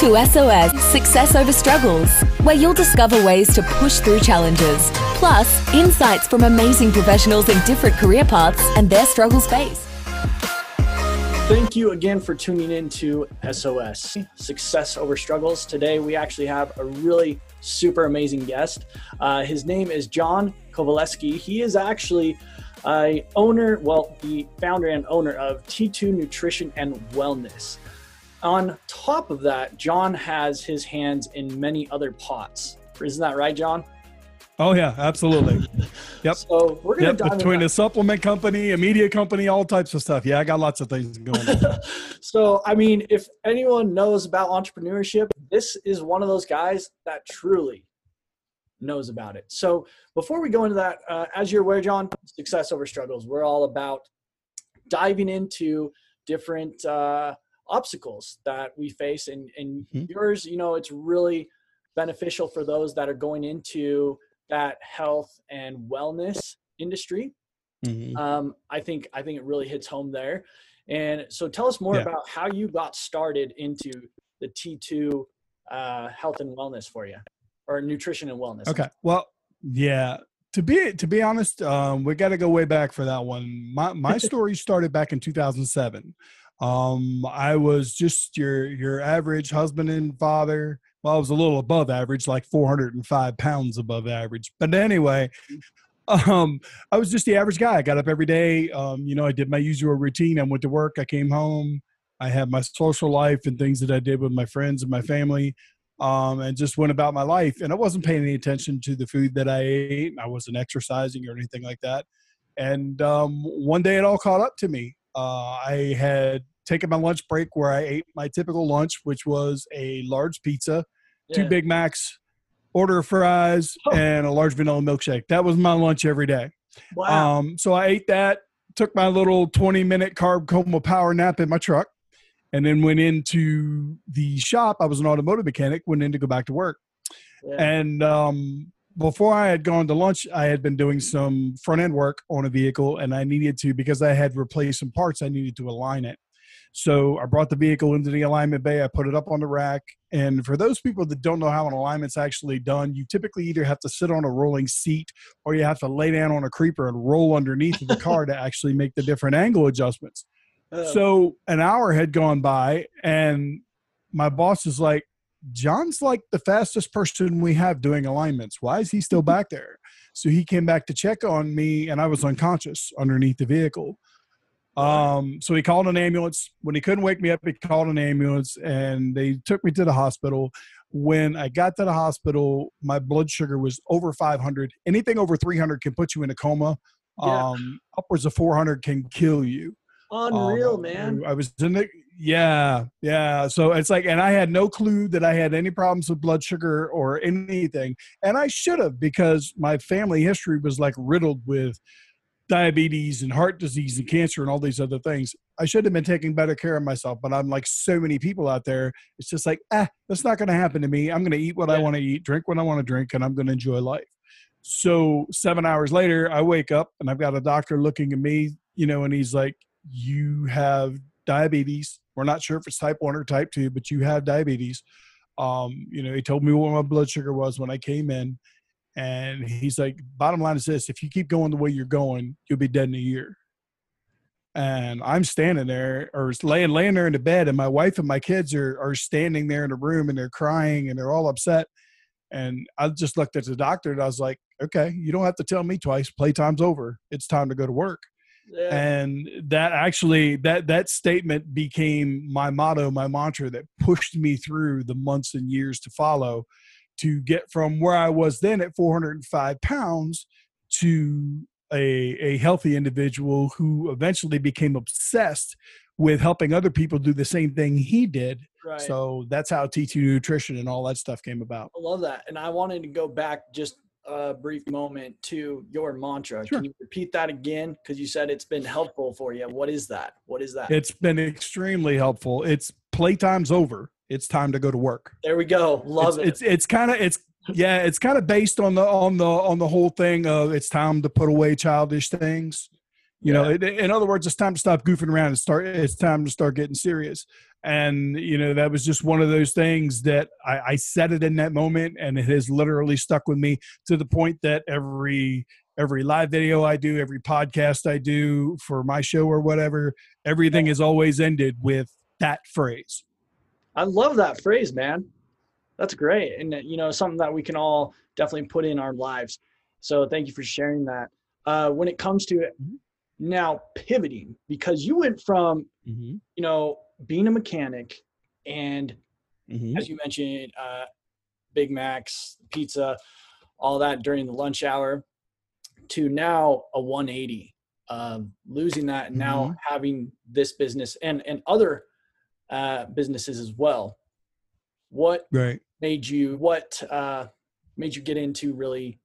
to SOS Success Over Struggles, where you'll discover ways to push through challenges, plus insights from amazing professionals in different career paths and their struggles faced. Thank you again for tuning in to SOS Success Over Struggles. Today, we actually have a really super amazing guest. Uh, his name is John Kovaleski. He is actually a owner, well, the founder and owner of T2 Nutrition and Wellness. On top of that, John has his hands in many other pots. Isn't that right, John? Oh yeah, absolutely. Yep. So we're gonna yep. dive between a supplement company, a media company, all types of stuff. Yeah, I got lots of things going on. so I mean, if anyone knows about entrepreneurship, this is one of those guys that truly knows about it. So before we go into that, uh, as you're aware, John, success over struggles. We're all about diving into different uh, obstacles that we face, and and Mhm. yours, you know, it's really beneficial for those that are going into that health and wellness industry Mhm. um, I think I think it really hits home there. And so, tell us more Yeah. about how you got started into the T2 uh, health and wellness for you, or nutrition and wellness. Okay. Well, yeah. To be to be honest, um, we got to go way back for that one. My my story started back in 2007. Um, I was just your your average husband and father. Well, I was a little above average, like 405 pounds above average. But anyway, um, I was just the average guy. I got up every day. Um, you know, I did my usual routine. I went to work. I came home. I had my social life and things that I did with my friends and my family, um, and just went about my life. And I wasn't paying any attention to the food that I ate. I wasn't exercising or anything like that. And um, one day it all caught up to me. Uh, I had taken my lunch break where I ate my typical lunch, which was a large pizza, two Big Macs, order of fries, Oh. and a large vanilla milkshake. That was my lunch every day. Wow. Um, so I ate that, took my little 20 minute carb coma power nap in my truck, and then went into the shop. I was an automotive mechanic, went in to go back to work. yeah. And um, before I had gone to lunch, I had been doing some front end work on a vehicle, and I needed to, because I had replaced some parts, I needed to align it. So I brought the vehicle into the alignment bay. I put it up on the rack. And for those people that don't know how an alignment's actually done, you typically either have to sit on a rolling seat or you have to lay down on a creeper and roll underneath of the car to actually make the different angle adjustments. Uh, So an hour had gone by, and my boss is like, John's like the fastest person we have doing alignments. Why is he still back there? So he came back to check on me, and I was unconscious underneath the vehicle. Um, so he called an ambulance. When he couldn't wake me up, he called an ambulance, and they took me to the hospital. When I got to the hospital, my blood sugar was over 500. Anything over 300 can put you in a coma. Yeah. Um, upwards of 400 can kill you. Unreal, Um, man. I was in the yeah, yeah. So it's like, and I had no clue that I had any problems with blood sugar or anything, and I should have because my family history was like riddled with diabetes and heart disease and cancer and all these other things. I should have been taking better care of myself, but I'm like so many people out there. It's just like, ah, that's not going to happen to me. I'm going to eat what I want to eat, drink what I want to drink, and I'm going to enjoy life. So seven hours later, I wake up and I've got a doctor looking at me, you know, and he's like, "You have diabetes. We're not sure if it's type one or type two, but you have diabetes." Um, you know, he told me what my blood sugar was when I came in, and he's like, "Bottom line is this: if you keep going the way you're going, you'll be dead in a year." And I'm standing there, or laying laying there in the bed, and my wife and my kids are are standing there in the room, and they're crying and they're all upset. And I just looked at the doctor and I was like, okay, you don't have to tell me twice. Playtime's over. It's time to go to work. Yeah. And that actually that that statement became my motto, my mantra that pushed me through the months and years to follow to get from where I was then at 405 pounds to a, a healthy individual who eventually became obsessed with helping other people do the same thing he did. right. So that's how T2 nutrition and all that stuff came about. I love that. And I wanted to go back just a brief moment to your mantra. Sure. Can you repeat that again? Because you said it's been helpful for you. What is that? What is that? It's been extremely helpful. It's playtime's over. It's time to go to work. there we go. Love it's, it. It's it's kind of it's yeah, it's kind of based on the on the on the whole thing of it's time to put away childish things. You know, in, in other words, it's time to stop goofing around and start. It's time to start getting serious. And you know, that was just one of those things that I, I said it in that moment, and it has literally stuck with me to the point that every every live video I do, every podcast I do for my show or whatever, everything is always ended with that phrase. I love that phrase, man. That's great. And, you know, something that we can all definitely put in our lives. So thank you for sharing that. Uh, when it comes to mm-hmm. Now pivoting, because you went from, mm-hmm. you know, being a mechanic and mm-hmm. as you mentioned, uh, Big Macs, pizza, all that during the lunch hour to now a 180 um, losing that and now mm-hmm. having this business and and other uh, businesses as well what right. made you what uh, made you get into really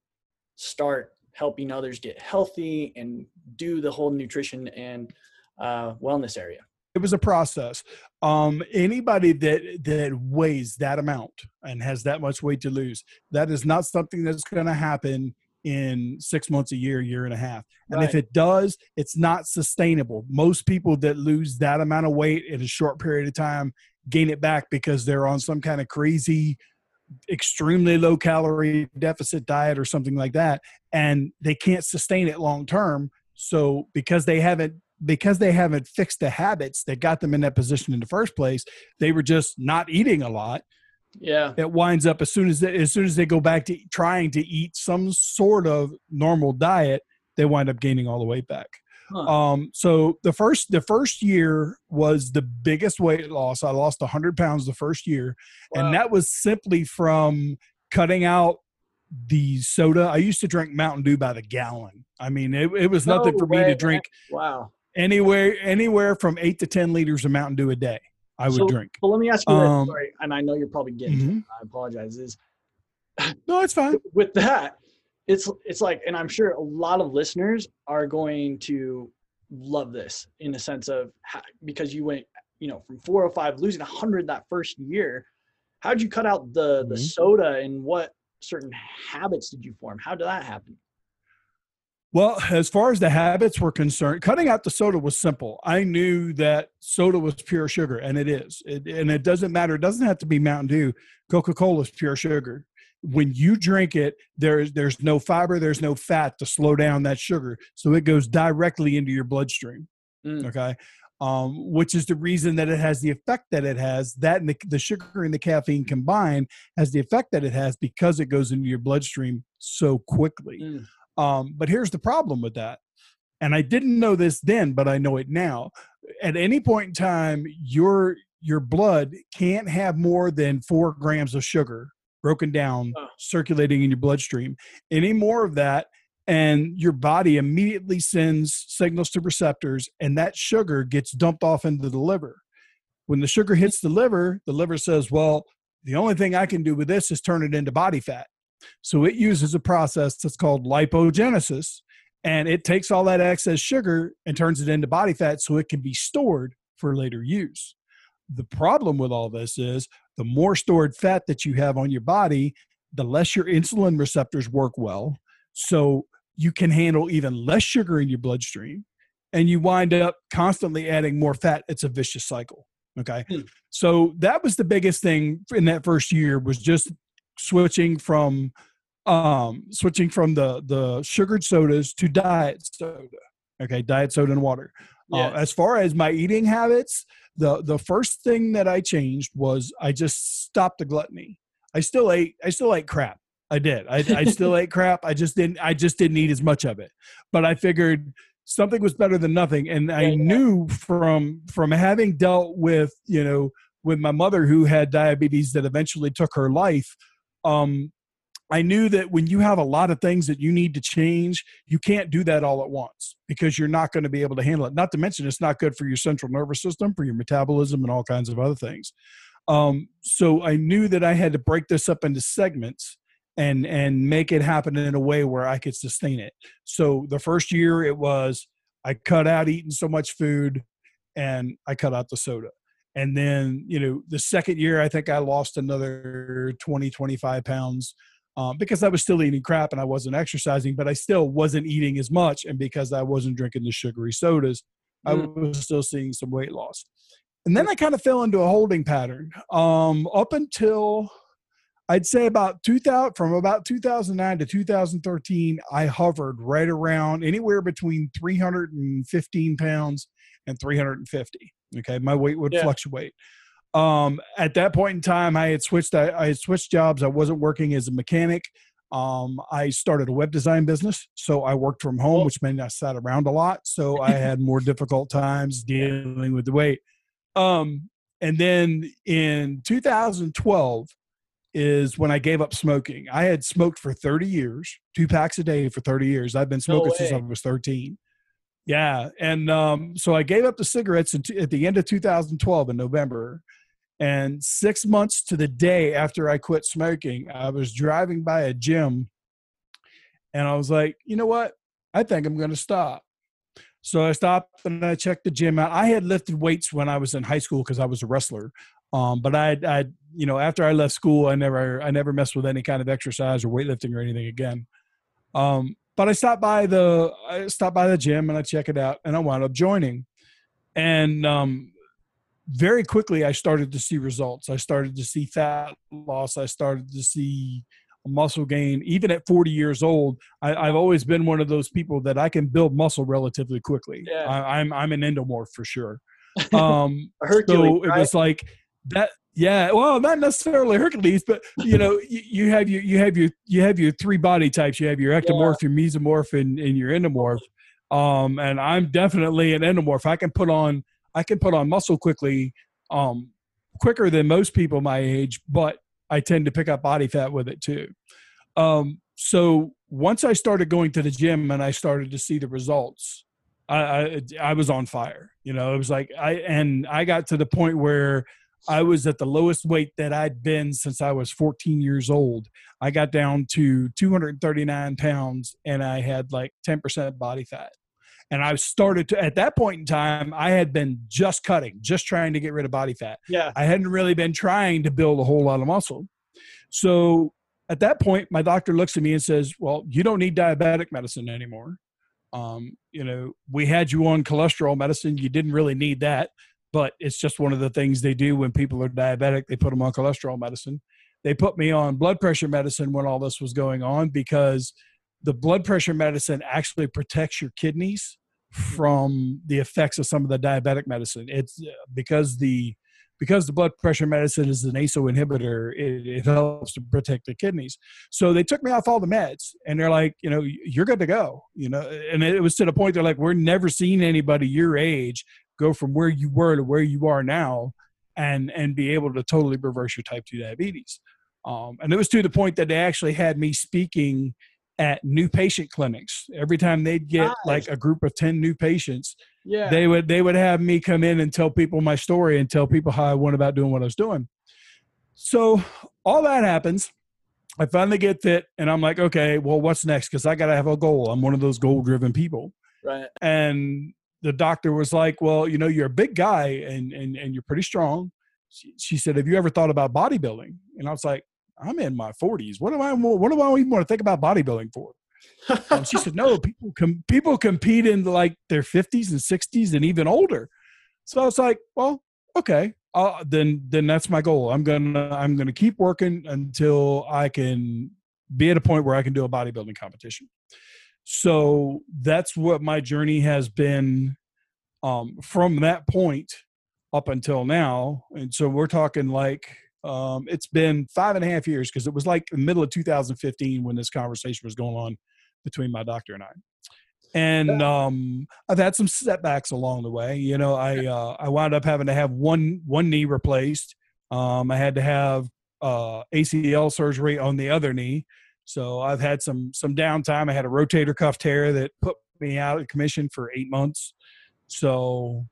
start helping others get healthy and do the whole nutrition and uh, wellness area it was a process um, anybody that that weighs that amount and has that much weight to lose that is not something that's going to happen in six months, a year, year and a half. And right. if it does, it's not sustainable. Most people that lose that amount of weight in a short period of time gain it back because they're on some kind of crazy, extremely low calorie deficit diet or something like that. And they can't sustain it long term. So because they haven't because they haven't fixed the habits that got them in that position in the first place, they were just not eating a lot yeah it winds up as soon as they, as soon as they go back to trying to eat some sort of normal diet they wind up gaining all the weight back huh. um, so the first the first year was the biggest weight loss i lost 100 pounds the first year wow. and that was simply from cutting out the soda i used to drink mountain dew by the gallon i mean it, it was nothing for way, me to drink wow anywhere anywhere from eight to ten liters of mountain dew a day I would so, drink. But let me ask you, um, sorry, and I know you're probably getting. Mm-hmm. I apologize. Is no, it's fine. With that, it's it's like, and I'm sure a lot of listeners are going to love this in the sense of how, because you went, you know, from 405 losing 100 that first year. How'd you cut out the mm-hmm. the soda, and what certain habits did you form? How did that happen? Well, as far as the habits were concerned, cutting out the soda was simple. I knew that soda was pure sugar, and it is. It, and it doesn't matter. It doesn't have to be Mountain Dew. Coca Cola is pure sugar. When you drink it, there's there's no fiber, there's no fat to slow down that sugar, so it goes directly into your bloodstream. Mm. Okay, um, which is the reason that it has the effect that it has. That and the, the sugar and the caffeine combined has the effect that it has because it goes into your bloodstream so quickly. Mm. Um, but here's the problem with that. And I didn't know this then, but I know it now. At any point in time, your your blood can't have more than four grams of sugar broken down circulating in your bloodstream. Any more of that, and your body immediately sends signals to receptors, and that sugar gets dumped off into the liver. When the sugar hits the liver, the liver says, Well, the only thing I can do with this is turn it into body fat. So it uses a process that's called lipogenesis, and it takes all that excess sugar and turns it into body fat so it can be stored for later use. The problem with all this is the more stored fat that you have on your body, the less your insulin receptors work well. So you can handle even less sugar in your bloodstream and you wind up constantly adding more fat. It's a vicious cycle. Okay. Hmm. So that was the biggest thing in that first year was just switching from um switching from the the sugared sodas to diet soda okay diet soda and water uh, as far as my eating habits the the first thing that i changed was i just stopped the gluttony. I still ate i still ate crap. I did. I, I still ate crap. I just didn't i just didn't eat as much of it. But i figured something was better than nothing and i knew from from having dealt with you know with my mother who had diabetes that eventually took her life um, I knew that when you have a lot of things that you need to change, you can't do that all at once because you're not going to be able to handle it. Not to mention, it's not good for your central nervous system, for your metabolism, and all kinds of other things. Um, so I knew that I had to break this up into segments and and make it happen in a way where I could sustain it. So the first year it was I cut out eating so much food and I cut out the soda and then you know the second year i think i lost another 20 25 pounds um, because I was still eating crap and I wasn't exercising, but I still wasn't eating as much. And because I wasn't drinking the sugary sodas, mm. I was still seeing some weight loss. And then I kind of fell into a holding pattern um, up until I'd say about 2000 from about 2009 to 2013, I hovered right around anywhere between 315 pounds and 350. Okay, my weight would yeah. fluctuate. Um, at that point in time, I had switched. I, I, had switched jobs. I wasn't working as a mechanic. Um, I started a web design business, so I worked from home, which meant I sat around a lot. So I had more difficult times dealing with the weight. Um, and then in 2012 is when I gave up smoking. I had smoked for 30 years, two packs a day for 30 years. I've been smoking no since I was 13. Yeah, and um, so I gave up the cigarettes at the end of 2012 in November. And six months to the day after I quit smoking, I was driving by a gym and I was like, you know what? I think I'm going to stop. So I stopped and I checked the gym out. I had lifted weights when I was in high school because I was a wrestler. Um, but I, I, you know, after I left school, I never, I never messed with any kind of exercise or weightlifting or anything again. Um, but I stopped by the, I stopped by the gym and I check it out, and I wound up joining. And um, very quickly, I started to see results. I started to see fat loss. I started to see muscle gain even at 40 years old I, have always been one of those people that i can build muscle relatively quickly yeah. I, am I'm, I'm an endomorph for sure um so it was like that yeah well not necessarily hercules but you know you, you, have your you have your you have your three body types you have your ectomorph yeah. your mesomorph and, and your endomorph um and i'm definitely an endomorph i can put on i can put on muscle quickly um quicker than most people my age but I tend to pick up body fat with it too. Um, so once I started going to the gym and I started to see the results, I, I, I was on fire. You know, it was like I and I got to the point where I was at the lowest weight that I'd been since I was 14 years old. I got down to 239 pounds and I had like 10% body fat. And I started to, at that point in time, I had been just cutting, just trying to get rid of body fat. Yeah. I hadn't really been trying to build a whole lot of muscle. So at that point, my doctor looks at me and says, Well, you don't need diabetic medicine anymore. Um, you know, we had you on cholesterol medicine. You didn't really need that, but it's just one of the things they do when people are diabetic. They put them on cholesterol medicine. They put me on blood pressure medicine when all this was going on because the blood pressure medicine actually protects your kidneys from the effects of some of the diabetic medicine. It's uh, because the because the blood pressure medicine is an ACE inhibitor, it, it, helps to protect the kidneys. So they took me off all the meds, and they're like, you know, you're good to go. You know, and it was to the point they're like, we're never seeing anybody your age go from where you were to where you are now, and and be able to totally reverse your type two diabetes. Um, and it was to the point that they actually had me speaking at new patient clinics. Every time they'd get nice. like a group of 10 new patients, yeah. they would they would have me come in and tell people my story and tell people how I went about doing what I was doing. So all that happens. I finally get fit and I'm like, okay, well, what's next? Because I gotta have a goal. I'm one of those goal driven people. Right. And the doctor was like, Well, you know, you're a big guy and and, and you're pretty strong. She, she said, Have you ever thought about bodybuilding? And I was like, I'm in my 40s. What do I what do I even want to think about bodybuilding for? and she said, no, people com- people compete in like their 50s and 60s and even older. So I was like, well, okay, uh, then then that's my goal. I'm gonna I'm gonna keep working until I can be at a point where I can do a bodybuilding competition. So that's what my journey has been um, from that point up until now. And so we're talking like um, it's been five and a half years because it was like the middle of 2015 when this conversation was going on between my doctor and I. And um, I've had some setbacks along the way. You know, I uh, I wound up having to have one one knee replaced. Um, I had to have uh, ACL surgery on the other knee. So I've had some some downtime. I had a rotator cuff tear that put me out of commission for eight months. So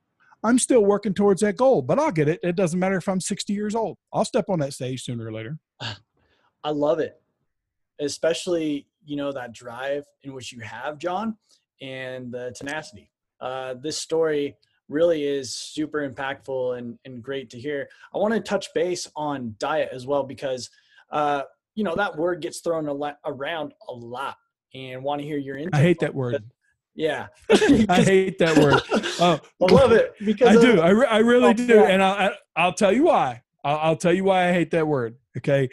I'm still working towards that goal, but I'll get it. It doesn't matter if I'm 60 years old. I'll step on that stage sooner or later. I love it. Especially, you know, that drive in which you have, John, and the tenacity. Uh, this story really is super impactful and, and great to hear. I want to touch base on diet as well because uh, you know that word gets thrown a lot, around a lot, and want to hear your input. I hate that word. Yeah, I hate that word. Oh, I love it because I do. I, re- I really Oh, do, yeah. and I'll I'll tell you why. I'll, I'll tell you why I hate that word. Okay.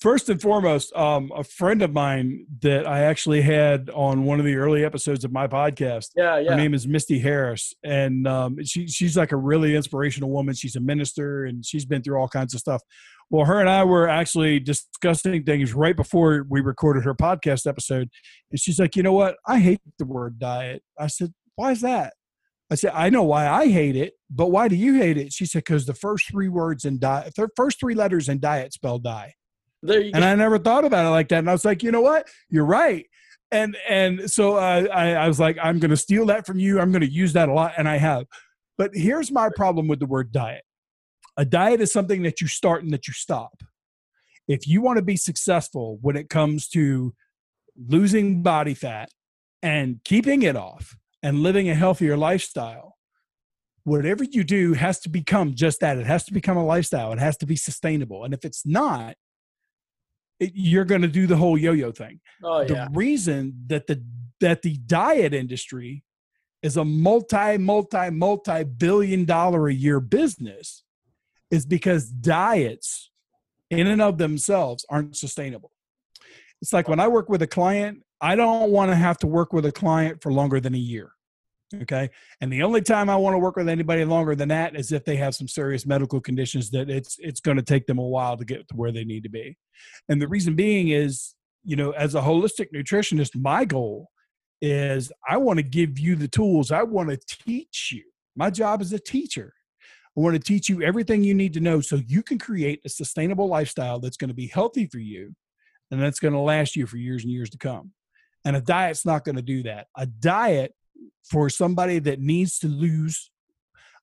First and foremost, um, a friend of mine that I actually had on one of the early episodes of my podcast. yeah, yeah. Her name is Misty Harris, and um, she she's like a really inspirational woman. She's a minister, and she's been through all kinds of stuff. Well, her and I were actually discussing things right before we recorded her podcast episode, and she's like, "You know what? I hate the word diet." I said, "Why is that?" I said, "I know why I hate it, but why do you hate it?" She said, "Because the first three words in diet, the first three letters in diet spell die." there you and go. I never thought about it like that. And I was like, you know what? You're right. And and so uh, I I was like, I'm going to steal that from you. I'm going to use that a lot, and I have. But here's my problem with the word diet. A diet is something that you start and that you stop. If you want to be successful when it comes to losing body fat and keeping it off and living a healthier lifestyle, whatever you do has to become just that. It has to become a lifestyle. It has to be sustainable. And if it's not, it, you're going to do the whole yo-yo thing. oh The reason that the that the diet industry is a multi multi multi billion dollar a year business is because diets in and of themselves aren't sustainable. It's like when I work with a client, I don't want to have to work with a client for longer than a year. Okay. And the only time I want to work with anybody longer than that is if they have some serious medical conditions that it's it's going to take them a while to get to where they need to be. And the reason being is, you know, as a holistic nutritionist, my goal is I want to give you the tools. I want to teach you. My job as a teacher. I want to teach you everything you need to know so you can create a sustainable lifestyle that's going to be healthy for you and that's going to last you for years and years to come. And a diet's not going to do that. A diet for somebody that needs to lose,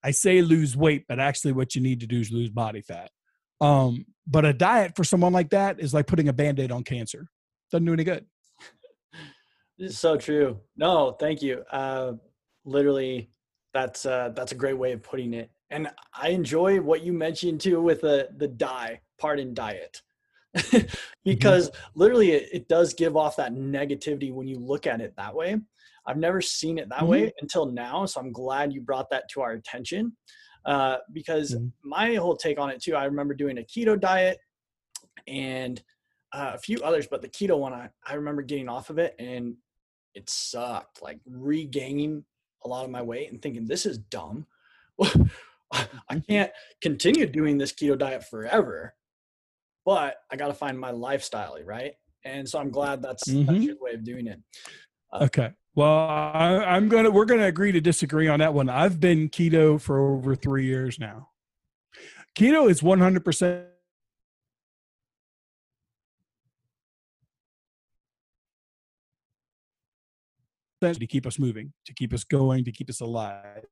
I say lose weight, but actually what you need to do is lose body fat. Um, but a diet for someone like that is like putting a band aid on cancer. Doesn't do any good. This is so true. No, thank you. Uh, literally, that's uh, that's a great way of putting it. And I enjoy what you mentioned too with the the die part in diet, because literally it, it does give off that negativity when you look at it that way. I've never seen it that Mhm. way until now, so I'm glad you brought that to our attention. Uh, because Mhm. my whole take on it too, I remember doing a keto diet and uh, a few others, but the keto one, I, I remember getting off of it and it sucked, like regaining a lot of my weight and thinking, this is dumb. I can't continue doing this keto diet forever, but I got to find my lifestyle, right? And so I'm glad that's, that's Mhm. your way of doing it. Okay. Well, I, I'm gonna we're gonna agree to disagree on that one. I've been keto for over three years now. Keto is 100 percent to keep us moving, to keep us going, to keep us alive.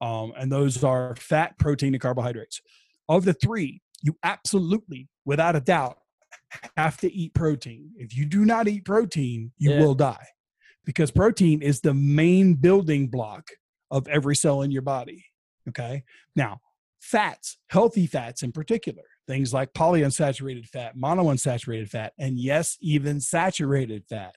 Um, and those are fat, protein, and carbohydrates. Of the three, you absolutely, without a doubt, have to eat protein. If you do not eat protein, you Yeah. will die because protein is the main building block of every cell in your body. Okay. Now, fats, healthy fats in particular, things like polyunsaturated fat, monounsaturated fat, and yes, even saturated fat.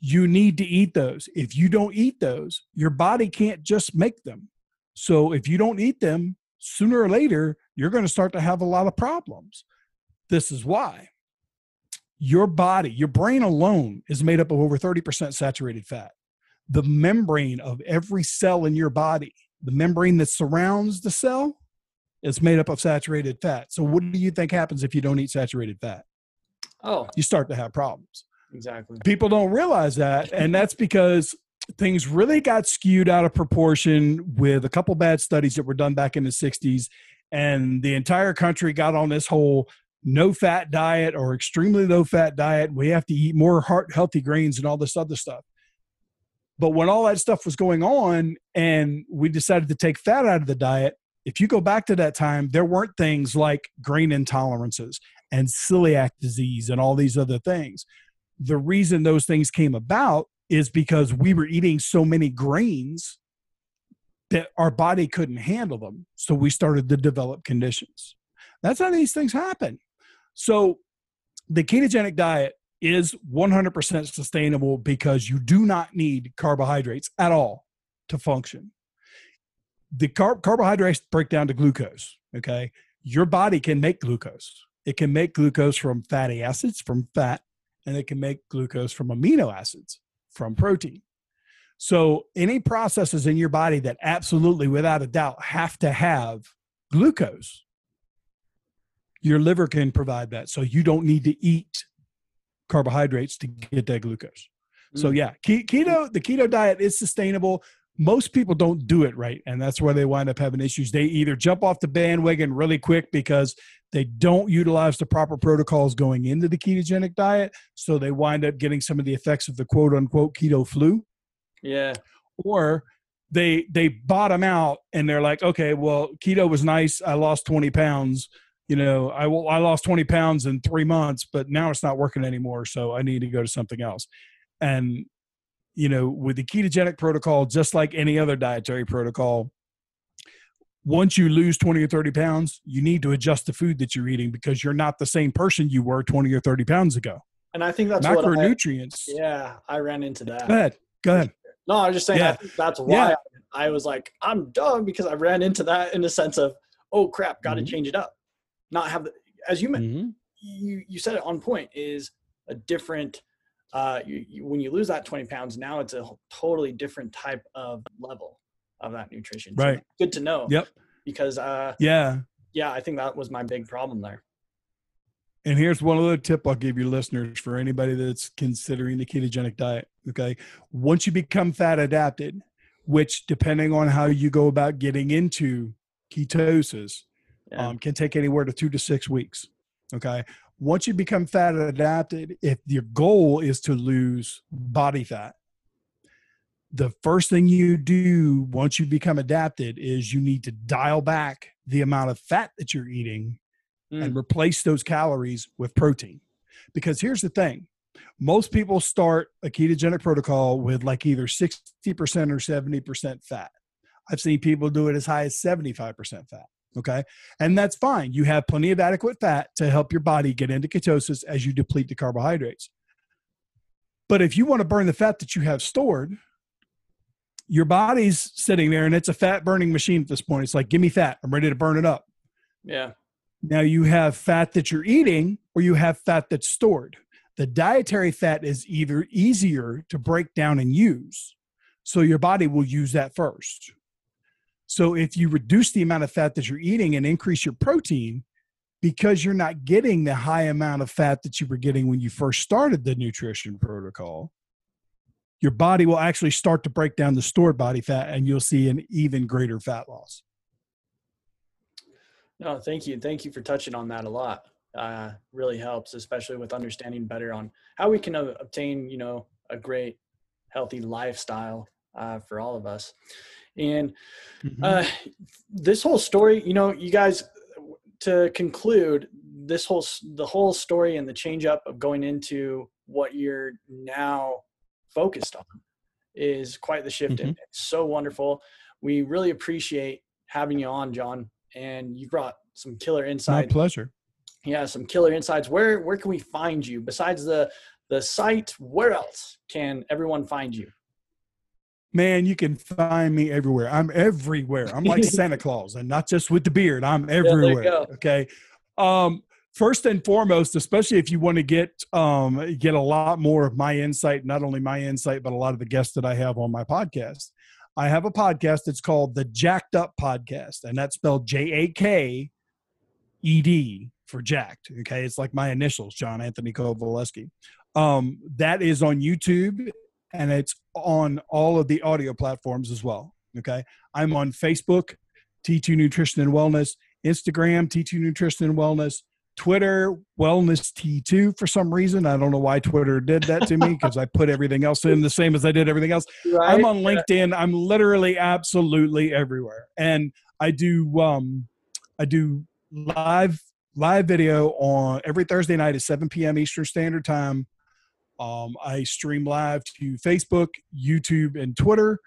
You need to eat those. If you don't eat those, your body can't just make them. So if you don't eat them, sooner or later, you're going to start to have a lot of problems. This is why your body, your brain alone is made up of over 30% saturated fat. The membrane of every cell in your body, the membrane that surrounds the cell, is made up of saturated fat. So, what do you think happens if you don't eat saturated fat? Oh, You start to have problems. exactly. People don't realize that. And that's because things really got skewed out of proportion with a couple bad studies that were done back in the 60s. And the entire country got on this whole no fat diet or extremely low fat diet. We have to eat more heart healthy grains and all this other stuff. But when all that stuff was going on and we decided to take fat out of the diet, if you go back to that time, there weren't things like grain intolerances and celiac disease and all these other things. The reason those things came about is because we were eating so many grains that our body couldn't handle them. So we started to develop conditions. That's how these things happen. So the ketogenic diet is 100% sustainable because you do not need carbohydrates at all to function. The car- carbohydrates break down to glucose. Okay. Your body can make glucose. It can make glucose from fatty acids, from fat, and it can make glucose from amino acids, from protein. So, any processes in your body that absolutely, without a doubt, have to have glucose, your liver can provide that. So, you don't need to eat carbohydrates to get that glucose. So, Mm. yeah, keto, the keto diet is sustainable most people don't do it right and that's where they wind up having issues they either jump off the bandwagon really quick because they don't utilize the proper protocols going into the ketogenic diet so they wind up getting some of the effects of the quote unquote keto flu Yeah. or they they bottom out and they're like okay well keto was nice i lost 20 pounds you know i will i lost 20 pounds in three months but now it's not working anymore so i need to go to something else and you know, with the ketogenic protocol, just like any other dietary protocol, once you lose 20 or 30 pounds, you need to adjust the food that you're eating because you're not the same person you were 20 or 30 pounds ago. And I think that's what I, Macronutrients. yeah, I ran into that. Go ahead. Go ahead. No, I was just saying Yeah. that's why Yeah. I was like, I'm done because I ran into that in the sense of, oh crap, got to Mhm. change it up. Not have the, as you meant, Mhm. you you said it on point is a different. Uh, you, you, when you lose that 20 pounds, now it's a totally different type of level of that nutrition. So Right. good to know. Yep. Because uh, Yeah. yeah, I think that was my big problem there. And here's one other tip I'll give you listeners for anybody that's considering the ketogenic diet. Okay. Once you become fat adapted, which depending on how you go about getting into ketosis, Yeah. um, can take anywhere to two to six weeks. Okay. Once you become fat adapted, if your goal is to lose body fat, the first thing you do once you become adapted is you need to dial back the amount of fat that you're eating and replace those calories with protein. Because here's the thing most people start a ketogenic protocol with like either 60% or 70% fat. I've seen people do it as high as 75% fat. Okay. And that's fine. You have plenty of adequate fat to help your body get into ketosis as you deplete the carbohydrates. But if you want to burn the fat that you have stored, your body's sitting there and it's a fat burning machine at this point. It's like, give me fat. I'm ready to burn it up. yeah. Now you have fat that you're eating or you have fat that's stored. The dietary fat is either easier to break down and use. So your body will use that first. So if you reduce the amount of fat that you're eating and increase your protein, because you're not getting the high amount of fat that you were getting when you first started the nutrition protocol, your body will actually start to break down the stored body fat and you'll see an even greater fat loss. No, thank you. Thank you for touching on that a lot. Uh, really helps, especially with understanding better on how we can uh, obtain, you know, a great, healthy lifestyle uh, for all of us. And uh, this whole story, you know, you guys, to conclude, this whole the whole story and the change up of going into what you're now focused on is quite the shift. And it's so wonderful. We really appreciate having you on, John and you brought some killer insights My pleasure. Yeah, some killer insights. Where where can we find you besides the the site? Where else can everyone find you? Man, you can find me everywhere. I'm everywhere. I'm like Santa Claus, and not just with the beard. I'm everywhere. go. okay. Um, first and foremost, especially if you want to get um, get a lot more of my insight, not only my insight, but a lot of the guests that I have on my podcast. I have a podcast that's called the Jacked Up Podcast, and that's spelled J A K E D for Jacked. Okay, it's like my initials, John Anthony Kovaleski. Um, that is on YouTube and it's on all of the audio platforms as well. Okay. I'm on Facebook, T2 Nutrition and Wellness, Instagram, T2 Nutrition and Wellness, Twitter, Wellness T2 for some reason. I don't know why Twitter did that to me because I put everything else in the same as I did everything else. Right? I'm on LinkedIn. I'm literally absolutely everywhere. And I do um I do live live video on every Thursday night at 7 p.m. Eastern Standard Time. Um, I stream live to Facebook, YouTube, and Twitter.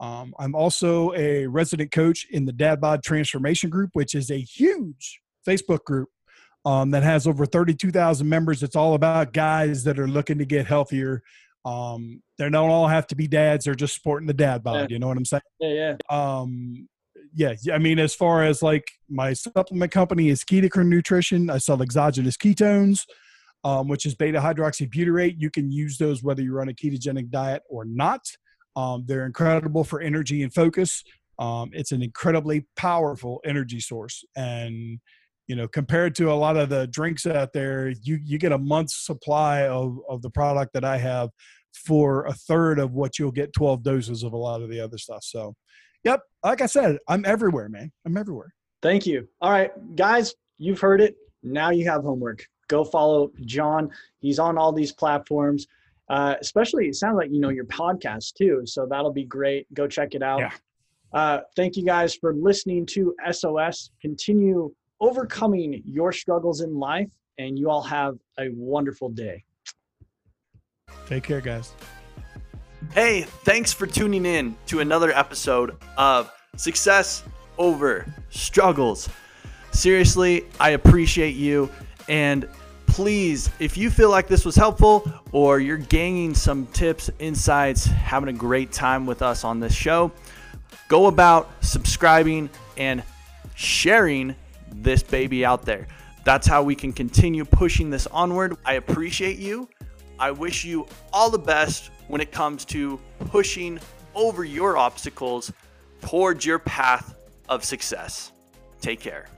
Um, I'm also a resident coach in the Dad Bod Transformation Group, which is a huge Facebook group um, that has over 32,000 members. It's all about guys that are looking to get healthier. Um, they don't all have to be dads; they're just sporting the dad bod. Yeah. You know what I'm saying? Yeah, yeah. Um, yeah, I mean, as far as like my supplement company is Ketochrome Nutrition. I sell exogenous ketones, um, which is beta hydroxybutyrate. You can use those whether you're on a ketogenic diet or not. Um, they're incredible for energy and focus. Um, it's an incredibly powerful energy source, and you know, compared to a lot of the drinks out there, you you get a month's supply of of the product that I have for a third of what you'll get 12 doses of a lot of the other stuff. So, yep, like I said, I'm everywhere, man. I'm everywhere. Thank you. All right, guys, you've heard it. Now you have homework. Go follow John. He's on all these platforms. Uh, especially, it sounds like you know your podcast too. So that'll be great. Go check it out. Yeah. Uh, thank you guys for listening to SOS. Continue overcoming your struggles in life, and you all have a wonderful day. Take care, guys. Hey, thanks for tuning in to another episode of Success Over Struggles. Seriously, I appreciate you. And please, if you feel like this was helpful or you're gaining some tips, insights, having a great time with us on this show, go about subscribing and sharing this baby out there. That's how we can continue pushing this onward. I appreciate you. I wish you all the best when it comes to pushing over your obstacles towards your path of success. Take care.